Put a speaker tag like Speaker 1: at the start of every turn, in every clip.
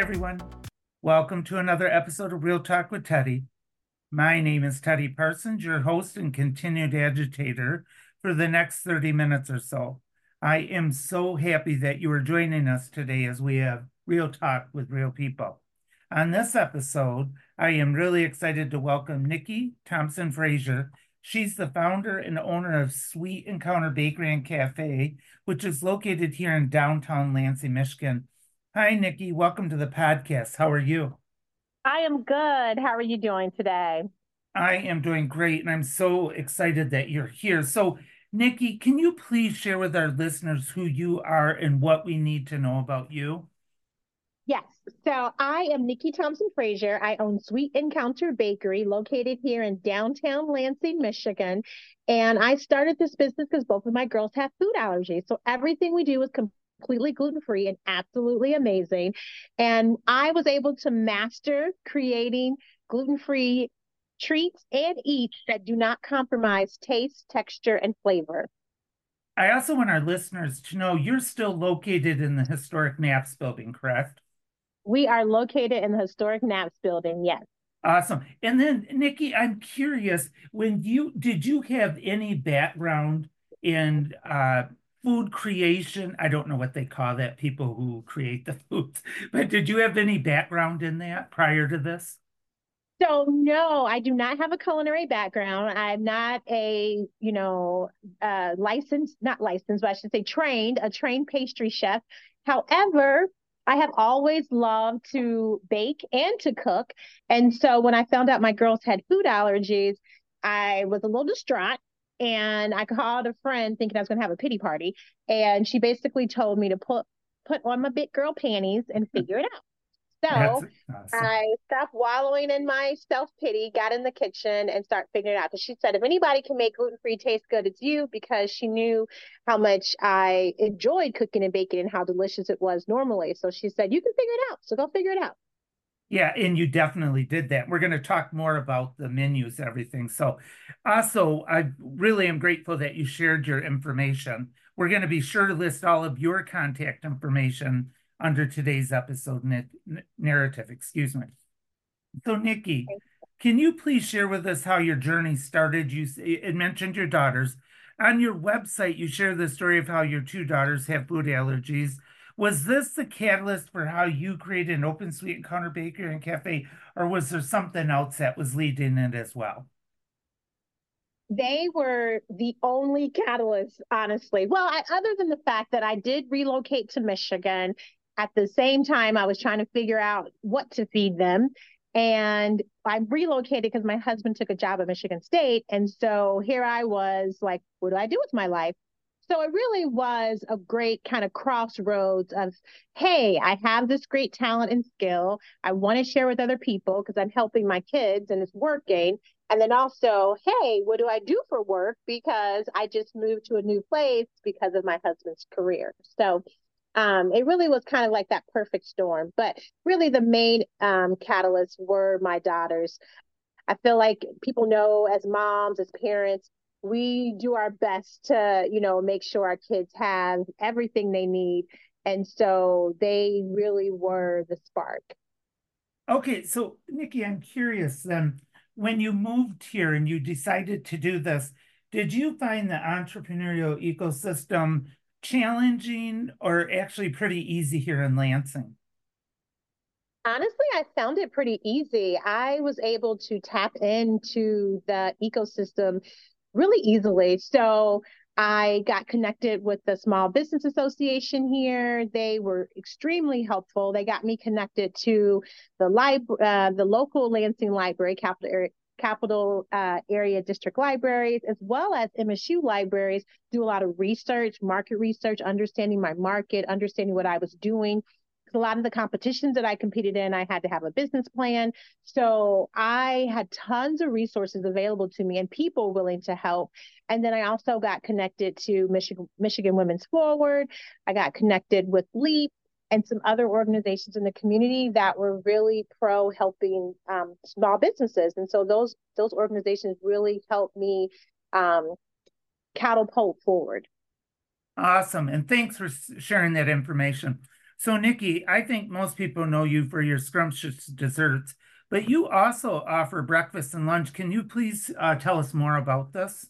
Speaker 1: everyone. Welcome to another episode of Real Talk with Tedi. My name is Tedi Parsons, your host and continued agitator for the next 30 minutes or so. I am so happy that you are joining us today as we have Real Talk with Real People. On this episode, I am really excited to welcome Nikki Thompson Frazier. She's the founder and owner of Sweet Encounter Bakery and Cafe, which is located here in downtown Lansing, Michigan. Hi, Nikki. Welcome to the podcast. How are you?
Speaker 2: I am good. How are you doing today?
Speaker 1: I am doing great, and I'm so excited that you're here. So, Nikki, can you please share with our listeners who you are and what we need to know about you?
Speaker 2: Yes. So I am Nikki Thompson Frazier. I own Sweet Encounter Bakery located here in downtown Lansing, Michigan. And I started this business because both of my girls have food allergies. So everything we do is completely gluten free and absolutely amazing. And I was able to master creating gluten free treats and eats that do not compromise taste, texture, and flavor.
Speaker 1: I also want our listeners to know you're still located in the historic Knapp's building, correct?
Speaker 2: We are located in the historic Knapp's building, yes.
Speaker 1: Awesome. And then Nikki, I'm curious, when you did you have any background in uh food creation? I don't know what they call that, people who create the foods, but did you have any background in that prior to this?
Speaker 2: So no, I do not have a culinary background. I'm not a, you know, uh, licensed, not licensed, but I should say trained, a trained pastry chef. However, I have always loved to bake and to cook. And so when I found out my girls had food allergies, I was a little distraught and I called a friend thinking I was going to have a pity party. And she basically told me to put put on my big girl panties and hmm. figure it out. So awesome. I stopped wallowing in my self pity, got in the kitchen and start figuring it out. Because she said, if anybody can make gluten free taste good, it's you. Because she knew how much I enjoyed cooking and baking and how delicious it was normally. So she said, you can figure it out. So go figure it out.
Speaker 1: Yeah, and you definitely did that. We're going to talk more about the menus, everything. So, also, I really am grateful that you shared your information. We're going to be sure to list all of your contact information under today's episode narrative. Excuse me. So, Nikki, can you please share with us how your journey started? You it mentioned your daughters. On your website, you share the story of how your two daughters have food allergies. Was this the catalyst for how you created an open sweet encounter bakery and cafe, or was there something else that was leading it as well?
Speaker 2: they were the only catalyst, honestly. Well, I, other than the fact that I did relocate to Michigan at the same time, I was trying to figure out what to feed them. And I relocated because my husband took a job at Michigan State. And so here I was like, what do I do with my life? So it really was a great kind of crossroads of, hey, I have this great talent and skill. I want to share with other people because I'm helping my kids and it's working. And then also, hey, what do I do for work? Because I just moved to a new place because of my husband's career. So um, it really was kind of like that perfect storm. But really, the main um, catalysts were my daughters. I feel like people know as moms, as parents, we do our best to, you know, make sure our kids have everything they need. And so they really were the spark.
Speaker 1: Okay, so Nikki, I'm curious then, when you moved here and you decided to do this, did you find the entrepreneurial ecosystem challenging or actually pretty easy here in Lansing?
Speaker 2: Honestly, I found it pretty easy. I was able to tap into the ecosystem really easily. So I got connected with the Small Business Association here. They were extremely helpful. They got me connected to the lib- uh, the local Lansing Library, Capital Area, Capital uh, Area District Libraries, as well as MSU libraries, do a lot of research, market research, understanding my market, understanding what I was doing. A lot of the competitions that I competed in, I had to have a business plan. So I had tons of resources available to me and people willing to help. And then I also got connected to Michigan, Michigan Women's Forward. I got connected with LEAP and some other organizations in the community that were really pro helping um, small businesses. And so those those organizations really helped me um, catapult forward.
Speaker 1: Awesome, and thanks for sharing that information. So, Nikki, I think most people know you for your scrumptious desserts, but you also offer breakfast and lunch. Can you please uh, tell us more about this?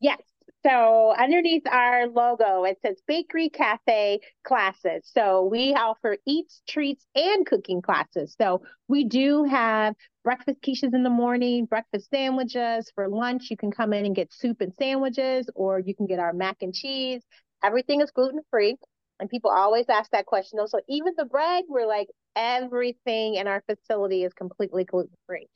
Speaker 2: Yes. So underneath our logo, it says Bakery Cafe classes. So we offer eats, treats, and cooking classes. So we do have breakfast quiches in the morning, breakfast sandwiches. For lunch, you can come in and get soup and sandwiches, or you can get our mac and cheese. Everything is gluten free. And people always ask that question. So even the bread, we're like, everything in our facility is completely gluten free.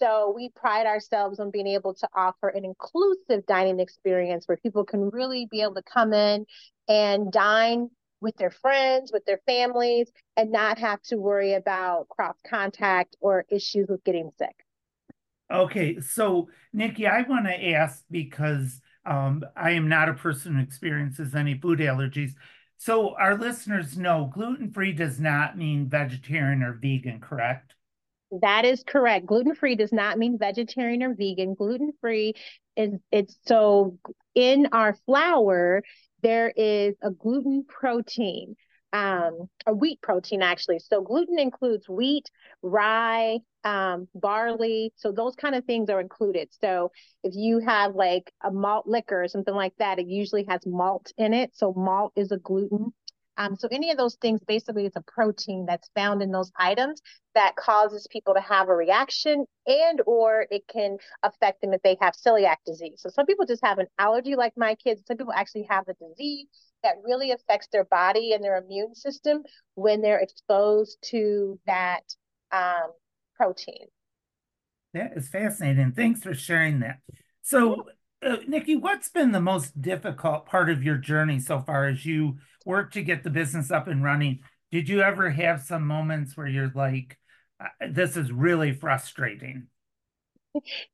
Speaker 2: So we pride ourselves on being able to offer an inclusive dining experience where people can really be able to come in and dine with their friends, with their families, and not have to worry about cross contact or issues with getting sick.
Speaker 1: Okay, so Nikki, I want to ask because um, I am not a person who experiences any food allergies. So our listeners know gluten free does not mean vegetarian or vegan, correct?
Speaker 2: That is correct. Gluten free does not mean vegetarian or vegan. Gluten free is it's so in our flour there is a gluten protein, um, a wheat protein actually. So gluten includes wheat, rye, um, barley. So those kind of things are included. So if you have like a malt liquor or something like that, it usually has malt in it. So malt is a gluten um, so any of those things, basically, it's a protein that's found in those items that causes people to have a reaction, and or it can affect them if they have celiac disease. So some people just have an allergy, like my kids. Some people actually have the disease that really affects their body and their immune system when they're exposed to that um, protein.
Speaker 1: That is fascinating. Thanks for sharing that. So, uh, Nikki, what's been the most difficult part of your journey so far as you work to get the business up and running? Did you ever have some moments where you're like, this is really frustrating?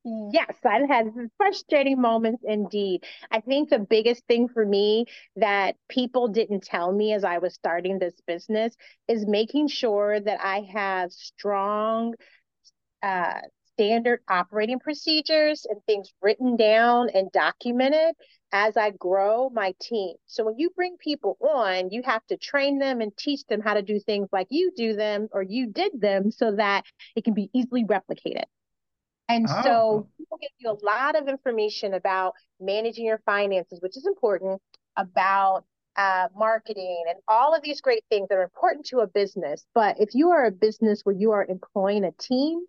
Speaker 2: Yes, I've had frustrating moments indeed. I think the biggest thing for me that people didn't tell me as I was starting this business is making sure that I have strong uh, standard operating procedures and things written down and documented as I grow my team. So when you bring people on, you have to train them and teach them how to do things like you do them or you did them so that it can be easily replicated. And oh. so people give you a lot of information about managing your finances, which is important, about uh, marketing and all of these great things that are important to a business. But if you are a business where you are employing a team,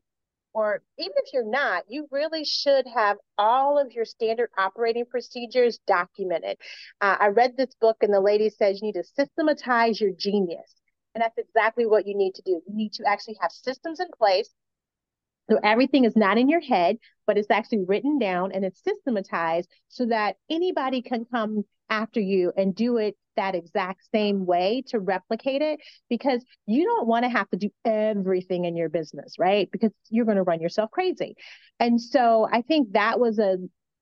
Speaker 2: or even if you're not, you really should have all of your standard operating procedures documented. Uh, I read this book, and the lady says you need to systematize your genius. And that's exactly what you need to do. You need to actually have systems in place. So everything is not in your head, but it's actually written down and it's systematized so that anybody can come after you and do it that exact same way to replicate it because you don't want to have to do everything in your business, right? Because you're going to run yourself crazy. And so I think that was a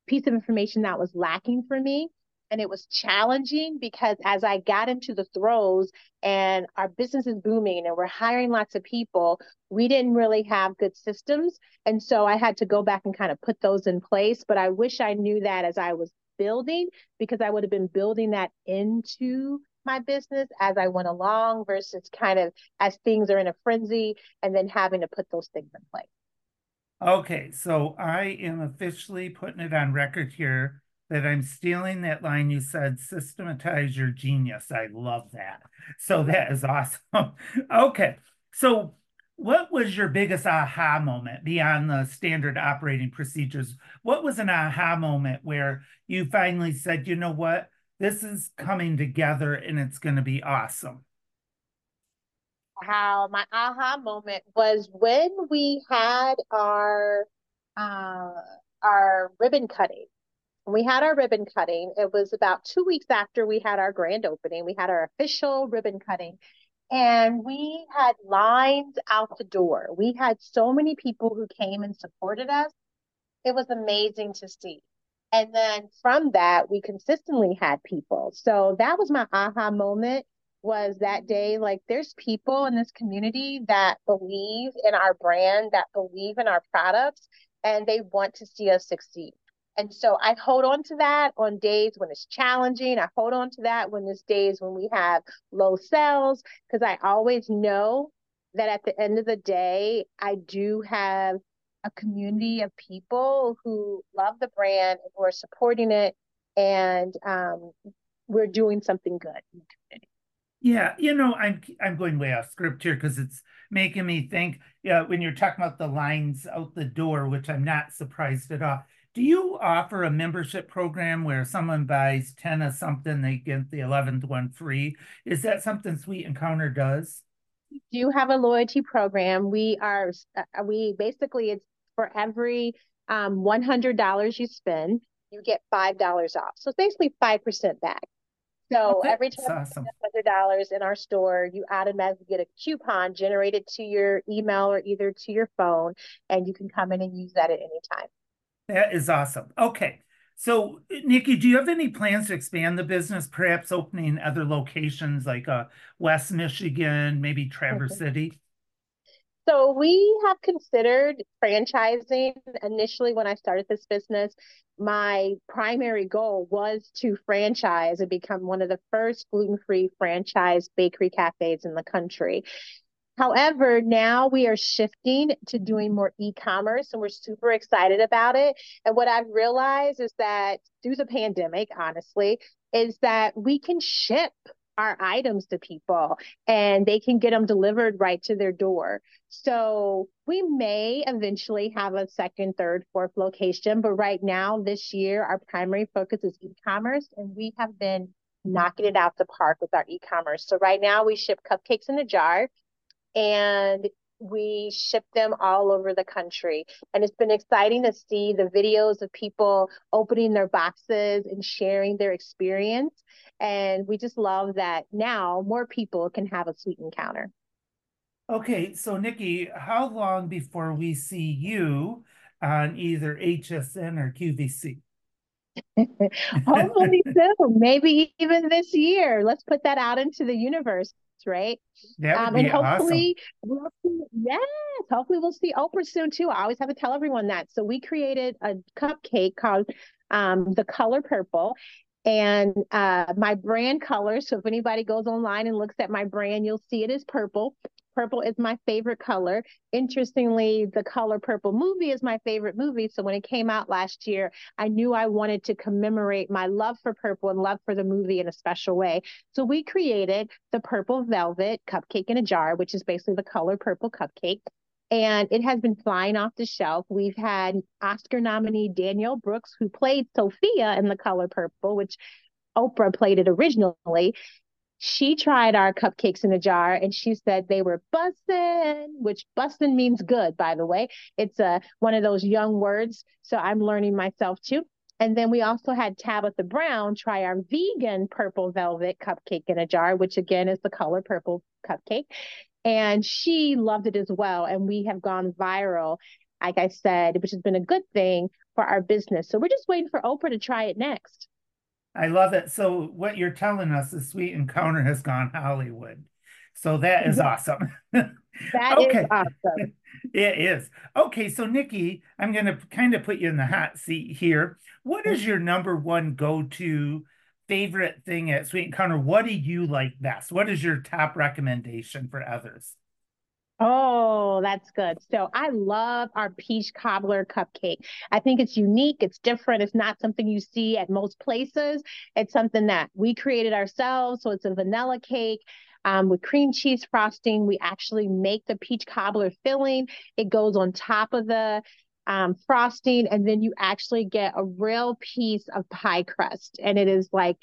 Speaker 2: piece of information that was lacking for me. And it was challenging because as I got into the throes and our business is booming and we're hiring lots of people, we didn't really have good systems. And so I had to go back and kind of put those in place. But I wish I knew that as I was building because I would have been building that into my business as I went along versus kind of as things are in a frenzy and then having to put those things in place.
Speaker 1: Okay, so I am officially putting it on record here that I'm stealing that line you said, systematize your genius. I love that. So that is awesome. okay, so what was your biggest aha moment beyond the standard operating procedures? What was an aha moment where you finally said, you know what, this is coming together and it's going to be awesome?
Speaker 2: How my aha moment was when we had our uh, our ribbon cutting. We had our ribbon cutting, it was about two weeks after we had our grand opening. We had our official ribbon cutting, and we had lines out the door. We had so many people who came and supported us. It was amazing to see. And then from that, we consistently had people. So that was my aha moment was that day like there's people in this community that believe in our brand, that believe in our products, and they want to see us succeed. And so I hold on to that on days when it's challenging. I hold on to that when there's days when we have low sales, because I always know that at the end of the day, I do have a community of people who love the brand and who are supporting it. And um, we're doing something good in the community.
Speaker 1: Yeah, you know, I'm I'm going way off script here because it's making me think. Yeah, when you're talking about the lines out the door, which I'm not surprised at all. Do you offer a membership program where someone buys 10 of something, they get the 11th one free? Is that something Sweet Encounter does?
Speaker 2: We do have a loyalty program. We are, uh, we basically, it's for every um, $100 you spend, you get $5 off. So it's basically 5% back. So every time you
Speaker 1: awesome.
Speaker 2: spend hundred dollars in our store, you automatically get a coupon generated to your email or either to your phone, and you can come in and use that at any time.
Speaker 1: That is awesome. Okay. So, Nikki, do you have any plans to expand the business, perhaps opening other locations like uh, West Michigan, maybe Traverse
Speaker 2: Mhm.
Speaker 1: City?
Speaker 2: So we have considered franchising. Initially, when I started this business, my primary goal was to franchise and become one of the first gluten-free franchise bakery cafes in the country. However, now we are shifting to doing more e-commerce and we're super excited about it. And what I've realized is that through the pandemic, honestly, is that we can ship our items to people and they can get them delivered right to their door. So we may eventually have a second, third, fourth location, but right now, this year, our primary focus is e-commerce and we have been knocking it out the park with our e-commerce. So right now we ship cupcakes in a jar and we ship them all over the country. And it's been exciting to see the videos of people opening their boxes and sharing their experience. And we just love that now more people can have a sweet encounter.
Speaker 1: Okay, so Nikki, how long before we see you on either HSN or QVC?
Speaker 2: Hopefully soon, maybe even this year. Let's put that out into the universe, right?
Speaker 1: That would
Speaker 2: Um, and
Speaker 1: be awesome.
Speaker 2: hopefully we'll see, yes, hopefully we'll see Oprah soon too. I always have to tell everyone that. So we created a cupcake called um, the color purple. And uh, my brand color, so if anybody goes online and looks at my brand, you'll see it is purple. Purple is my favorite color. Interestingly, the color purple movie is my favorite movie. So when it came out last year, I knew I wanted to commemorate my love for purple and love for the movie in a special way. So we created the purple velvet cupcake in a jar, which is basically the color purple cupcake. And it has been flying off the shelf. We've had Oscar nominee Danielle Brooks, who played Sofia in the color purple, which Oprah played it originally. She tried our cupcakes in a jar and she said they were bussin', which bussin' means good, by the way. It's a, one of those young words. So I'm learning myself too. And then we also had Tabitha Brown try our vegan purple velvet cupcake in a jar, which again is the color purple cupcake. And she loved it as well. And we have gone viral, like I said, which has been a good thing for our business. So we're just waiting for Oprah to try it next.
Speaker 1: I love it. So what you're telling us is Sweet Encounter has gone Hollywood. So that is awesome.
Speaker 2: that is
Speaker 1: Okay.
Speaker 2: awesome.
Speaker 1: It is. Okay, so Nikki, I'm going to kind of put you in the hot seat here. What is mm-hmm. your number one go-to favorite thing at Sweet Encounter? What do you like best? What is your top recommendation for others?
Speaker 2: Oh, that's good. So I love our peach cobbler cupcake. I think it's unique, it's different, it's not something you see at most places. It's something that we created ourselves. So it's a vanilla cake. Um, with cream cheese frosting, we actually make the peach cobbler filling. It goes on top of the um, frosting, and then you actually get a real piece of pie crust. And it is like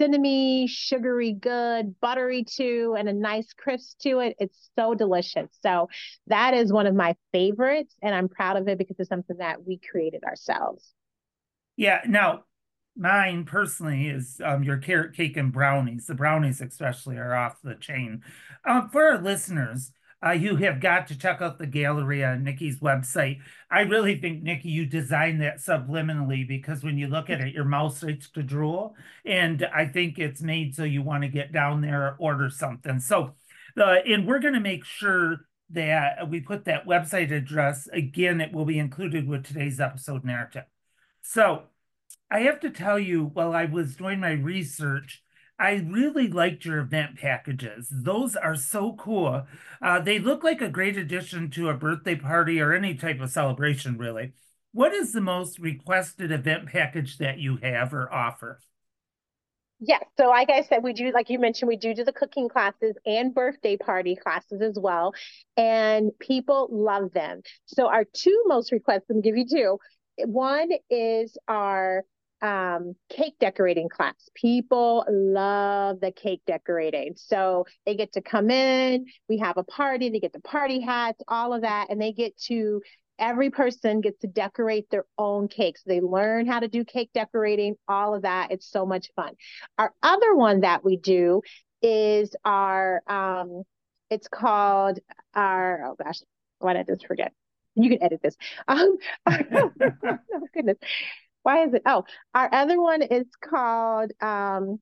Speaker 2: cinnamony, sugary good, buttery too, and a nice crisp to it. It's so delicious. So that is one of my favorites, and I'm proud of it because it's something that we created ourselves.
Speaker 1: Yeah, now mine personally is um, your carrot cake and brownies. The brownies, especially, are off the chain. Um, for our listeners, uh, you have got to check out the gallery on Nikki's website. I really think, Nikki, you designed that subliminally because when you look at it, your mouth starts to drool. And I think it's made so you want to get down there or order something. So, and we're going to make sure that we put that website address again, it will be included with today's episode narrative. So, I have to tell you, while I was doing my research, I really liked your event packages. Those are so cool. Uh, they look like a great addition to a birthday party or any type of celebration, really. What is the most requested event package that you have or offer?
Speaker 2: Yes. So, like I said, we do, like you mentioned, we do do the cooking classes and birthday party classes as well. And people love them. So, our two most requests, I'm give you two. One is our um, cake decorating class. People love the cake decorating. So they get to come in, we have a party, they get the party hats, all of that, and they get to every person gets to decorate their own cakes. They learn how to do cake decorating, all of that. It's so much fun. Our other one that we do is our um it's called our oh gosh, why did I just forget? You can edit this. Um oh goodness. Why is it? Oh, our other one is called um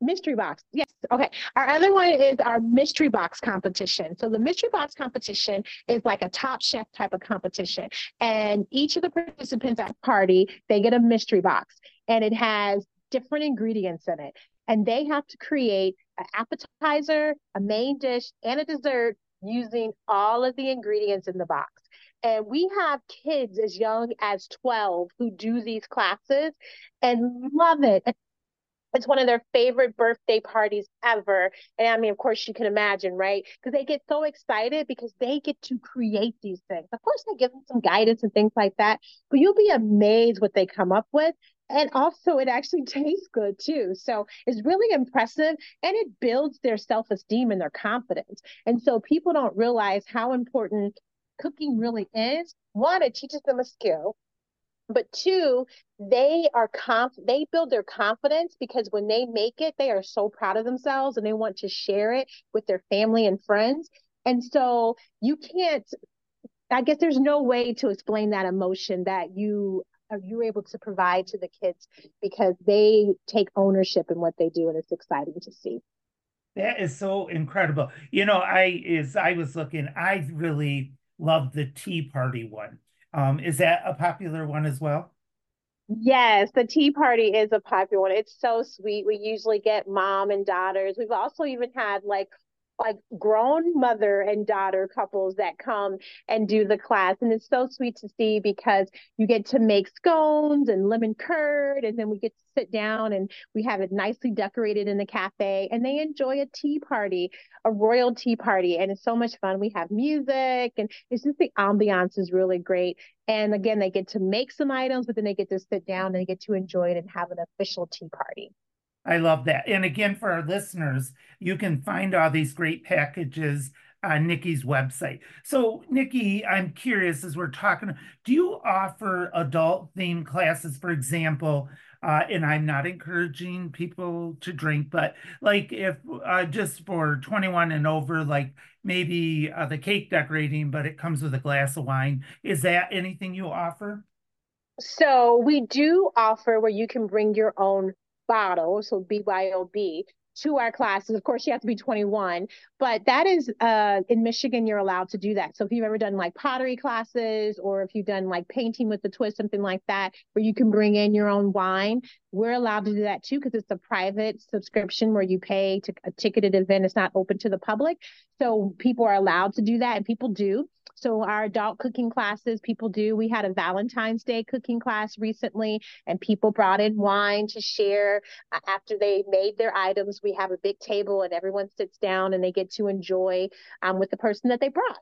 Speaker 2: mystery box. Yes. Okay. Our other one is our mystery box competition. So the mystery box competition is like a top chef type of competition. And each of the participants at the party, they get a mystery box and it has different ingredients in it. And they have to create an appetizer, a main dish, and a dessert using all of the ingredients in the box. And we have kids as young as 12 who do these classes and love it. It's one of their favorite birthday parties ever. And I mean, of course, you can imagine, right? Because they get so excited because they get to create these things. Of course, they give them some guidance and things like that, but you'll be amazed what they come up with. And also, it actually tastes good too. So it's really impressive and it builds their self esteem and their confidence. And so people don't realize how important cooking really is. One, it teaches them a skill. But two they are conf they build their confidence because when they make it they are so proud of themselves and they want to share it with their family and friends. And so you can't i guess there's no way to explain that emotion that you uh, are you able to provide to the kids because they take ownership in what they do and it's exciting to see.
Speaker 1: That is so incredible. You know i is i was looking i really love the tea party one um, is that a popular one as well?
Speaker 2: Yes, the tea party is a popular one. It's so sweet. We usually get mom and daughters. We've also even had like like grown mother and daughter couples that come and do the class. And it's so sweet to see because you get to make scones and lemon curd, and then we get to sit down and we have it nicely decorated in the cafe. And they enjoy a tea party, a royal tea party. And it's so much fun. We have music, and it's just the ambiance is really great. And again, they get to make some items, but then they get to sit down and they get to enjoy it and have an official tea party.
Speaker 1: I love that. And again, for our listeners, you can find all these great packages on Nikki's website. So, Nikki, I'm curious as we're talking, do you offer adult themed classes, for example? Uh, and I'm not encouraging people to drink, but like if uh, just for 21 and over, like maybe uh, the cake decorating, but it comes with a glass of wine. Is that anything you offer?
Speaker 2: So we do offer where you can bring your own bottle, so BYOB, to our classes. Of course, you have to be 21, but that is uh, in Michigan, you're allowed to do that. So if you've ever done like pottery classes or if you've done like painting with the twist, something like that, where you can bring in your own wine, we're allowed to do that too because it's a private subscription where you pay to a ticketed event. It's not open to the public. So people are allowed to do that and people do. So our adult cooking classes, people do. We had a Valentine's Day cooking class recently, and people brought in wine to share uh, after they made their items. We have a big table, and everyone sits down and they get to enjoy um, with the person that they brought.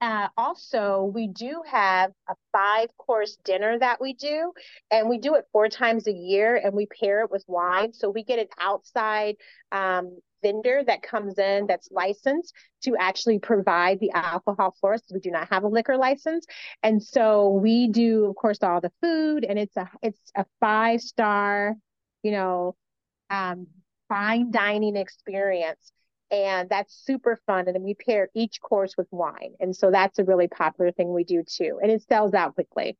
Speaker 2: Uh, also, we do have a five course dinner that we do, and we do it four times a year, and we pair it with wine. So we get an outside um, vendor that comes in that's licensed to actually provide the alcohol for us. We do not have a liquor license, and so we do, of course, all the food, and it's a it's a five star, you know, um, fine dining experience and that's super fun. And then we pair each course with wine, and so that's a really popular thing we do too, and it sells out quickly.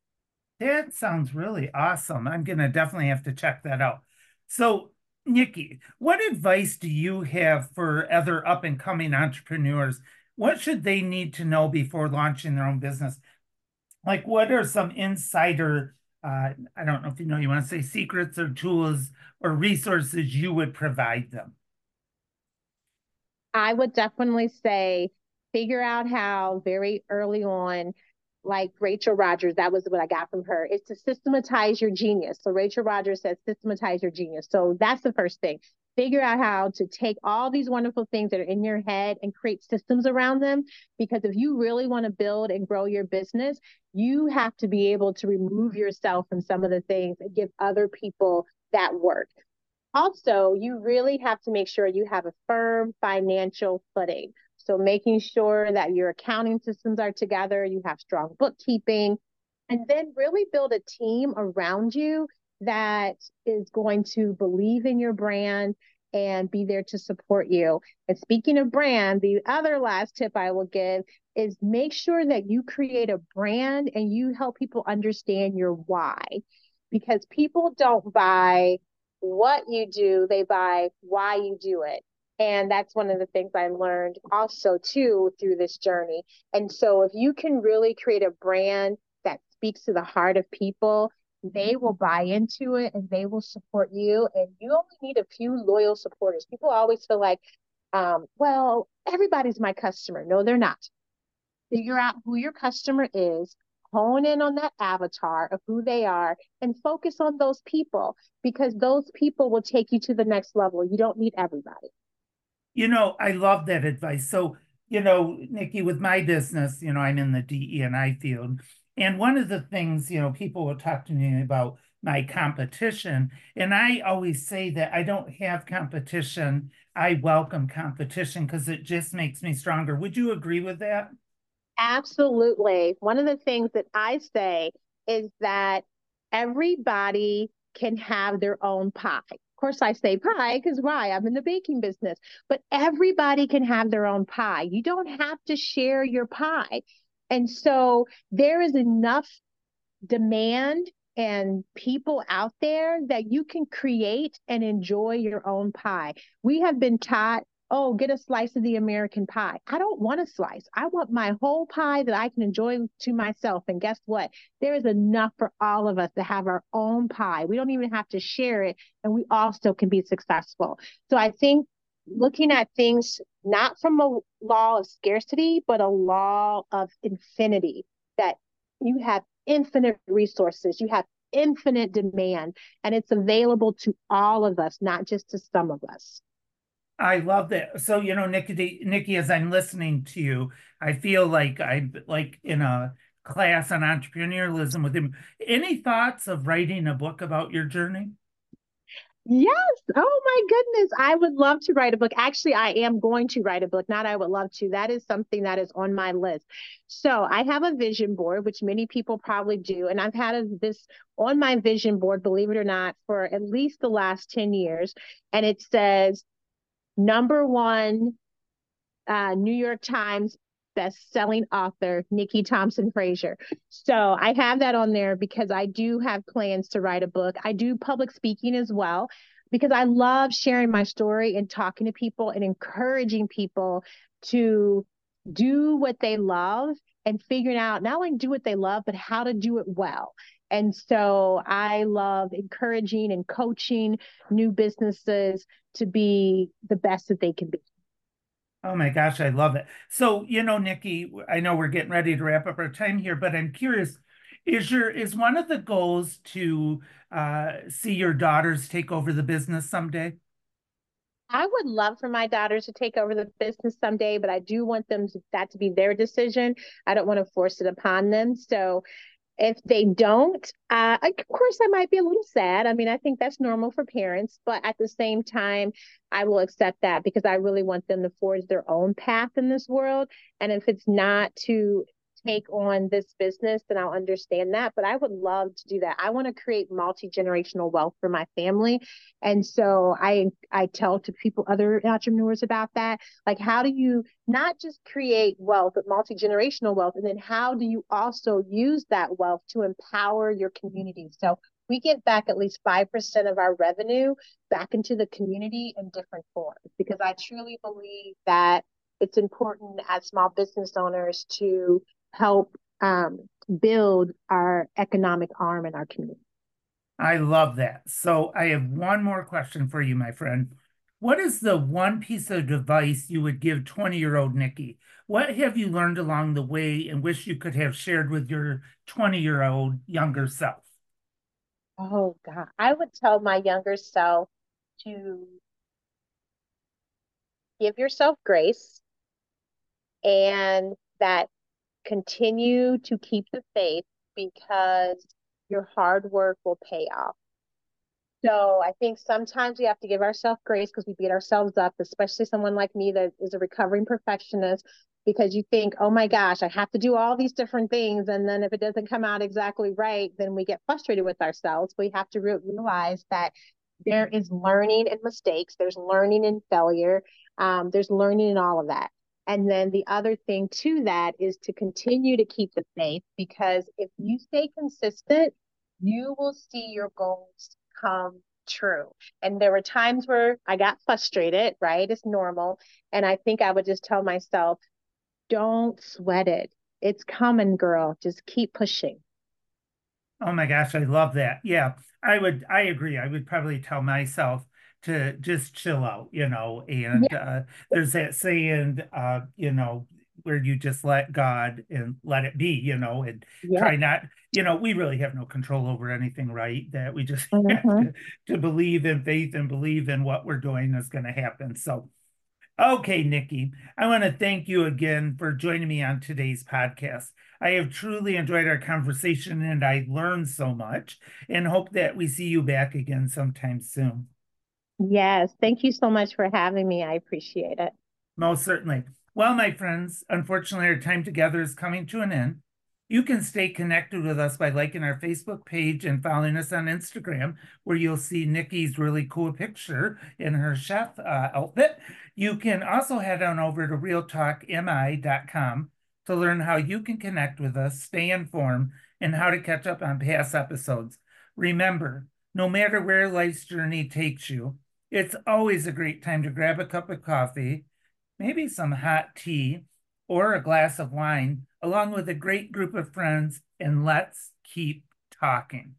Speaker 1: That sounds really awesome. I'm gonna definitely have to check that out. So, Nikki, what advice do you have for other up and coming entrepreneurs? What should they need to know before launching their own business? Like, what are some insider uh, I don't know if you know, you want to say secrets or tools or resources you would provide them?
Speaker 2: I would definitely say figure out how very early on, like Rachel Rodgers, that was what I got from her, is to systematize your genius. So Rachel Rodgers says systematize your genius. So that's the first thing. Figure out how to take all these wonderful things that are in your head and create systems around them. Because if you really want to build and grow your business, you have to be able to remove yourself from some of the things and give other people that work. Also, you really have to make sure you have a firm financial footing. So, making sure that your accounting systems are together, you have strong bookkeeping, and then really build a team around you that is going to believe in your brand and be there to support you. And speaking of brand, the other last tip I will give is make sure that you create a brand and you help people understand your why. Because people don't buy what you do, they buy why you do it. And that's one of the things I learned also too through this journey. And so if you can really create a brand that speaks to the heart of people, they will buy into it and they will support you. And you only need a few loyal supporters. People always feel like, um, well, everybody's my customer. No, they're not. Figure out who your customer is, hone in on that avatar of who they are and focus on those people because those people will take you to the next level. You don't need everybody.
Speaker 1: You know, I love that advice. So, you know, Nikki, with my business, you know, I'm in the DE and I field. And one of the things, you know, people will talk to me about my competition. And I always say that I don't have competition. I welcome competition because it just makes me stronger. Would you agree with that?
Speaker 2: Absolutely. One of the things that I say is that everybody can have their own pie. Course, I say pie because why? I'm in the baking business, but everybody can have their own pie. You don't have to share your pie. And so there is enough demand and people out there that you can create and enjoy your own pie. We have been taught oh, get a slice of the American pie. I don't want a slice. I want my whole pie that I can enjoy to myself. And guess what? There is enough for all of us to have our own pie. We don't even have to share it, and we all still can be successful. So I think looking at things not from a law of scarcity, but a law of infinity, that you have infinite resources, you have infinite demand, and it's available to all of us, not just to some of us.
Speaker 1: I love that. So, you know, Nikki, Nikki, as I'm listening to you, I feel like I'm like in a class on entrepreneurialism with him. Any thoughts of writing a book about your journey?
Speaker 2: Yes. Oh my goodness. I would love to write a book. Actually, I am going to write a book. Not I would love to. That is something that is on my list. So I have a vision board, which many people probably do. And I've had a, this on my vision board, believe it or not, for at least the last 10 years. And it says, number one uh, New York Times best-selling author Nikki Thompson Frazier. So I have that on there because I do have plans to write a book. I do public speaking as well because I love sharing my story and talking to people and encouraging people to do what they love and figuring out not only do what they love but how to do it well. And so I love encouraging and coaching new businesses to be the best that they can be.
Speaker 1: Oh my gosh, I love it. So, you know, Nikki, I know we're getting ready to wrap up our time here, but I'm curious, is your is one of the goals to uh, see your daughters take over the business someday?
Speaker 2: I would love for my daughters to take over the business someday, but I do want them to, that to be their decision. I don't want to force it upon them. So if they don't, uh, of course, I might be a little sad. I mean, I think that's normal for parents, but at the same time, I will accept that because I really want them to forge their own path in this world. And if it's not to take on this business, then I'll understand that. But I would love to do that. I want to create multi-generational wealth for my family. And so I I tell to people, other entrepreneurs about that. Like how do you not just create wealth, but multi-generational wealth? And then how do you also use that wealth to empower your community? So we get back at least 5% of our revenue back into the community in different forms because I truly believe that it's important as small business owners to help um, build our economic arm in our community.
Speaker 1: I love that. So I have one more question for you, my friend. What is the one piece of advice you would give 20 year old Nikki? What have you learned along the way and wish you could have shared with your 20 year old younger self?
Speaker 2: Oh, God. I would tell my younger self to give yourself grace and that continue to keep the faith because your hard work will pay off. So I think sometimes we have to give ourselves grace because we beat ourselves up, especially someone like me that is a recovering perfectionist, because you think, oh my gosh, I have to do all these different things. And then if it doesn't come out exactly right, then we get frustrated with ourselves. We have to realize that there is learning in mistakes, there's learning in failure, um, there's learning in all of that. And then the other thing to that is to continue to keep the faith because if you stay consistent, you will see your goals come true. And there were times where I got frustrated, right? It's normal. And I think I would just tell myself, don't sweat it. It's coming, girl. Just keep pushing.
Speaker 1: Oh my gosh, I love that. Yeah, I would, I agree. I would probably tell myself to just chill out, you know, and yeah. uh, there's that saying, uh, you know, where you just let God and let it be, you know, and yeah. try not, you know, we really have no control over anything, right? That we just mm-hmm. have to, to, believe in faith and believe in what we're doing is going to happen. So, okay, Nikki, I want to thank you again for joining me on today's podcast. I have truly enjoyed our conversation and I learned so much and hope that we see you back again sometime soon.
Speaker 2: Yes, thank you so much for having me. I appreciate it.
Speaker 1: Most certainly. Well, my friends, unfortunately, our time together is coming to an end. You can stay connected with us by liking our Facebook page and following us on Instagram, where you'll see Nikki's really cool picture in her chef uh, outfit. You can also head on over to realtalkmi.com to learn how you can connect with us, stay informed, and how to catch up on past episodes. Remember, no matter where life's journey takes you, it's always a great time to grab a cup of coffee maybe some hot tea or a glass of wine, along with a great group of friends, and let's keep talking.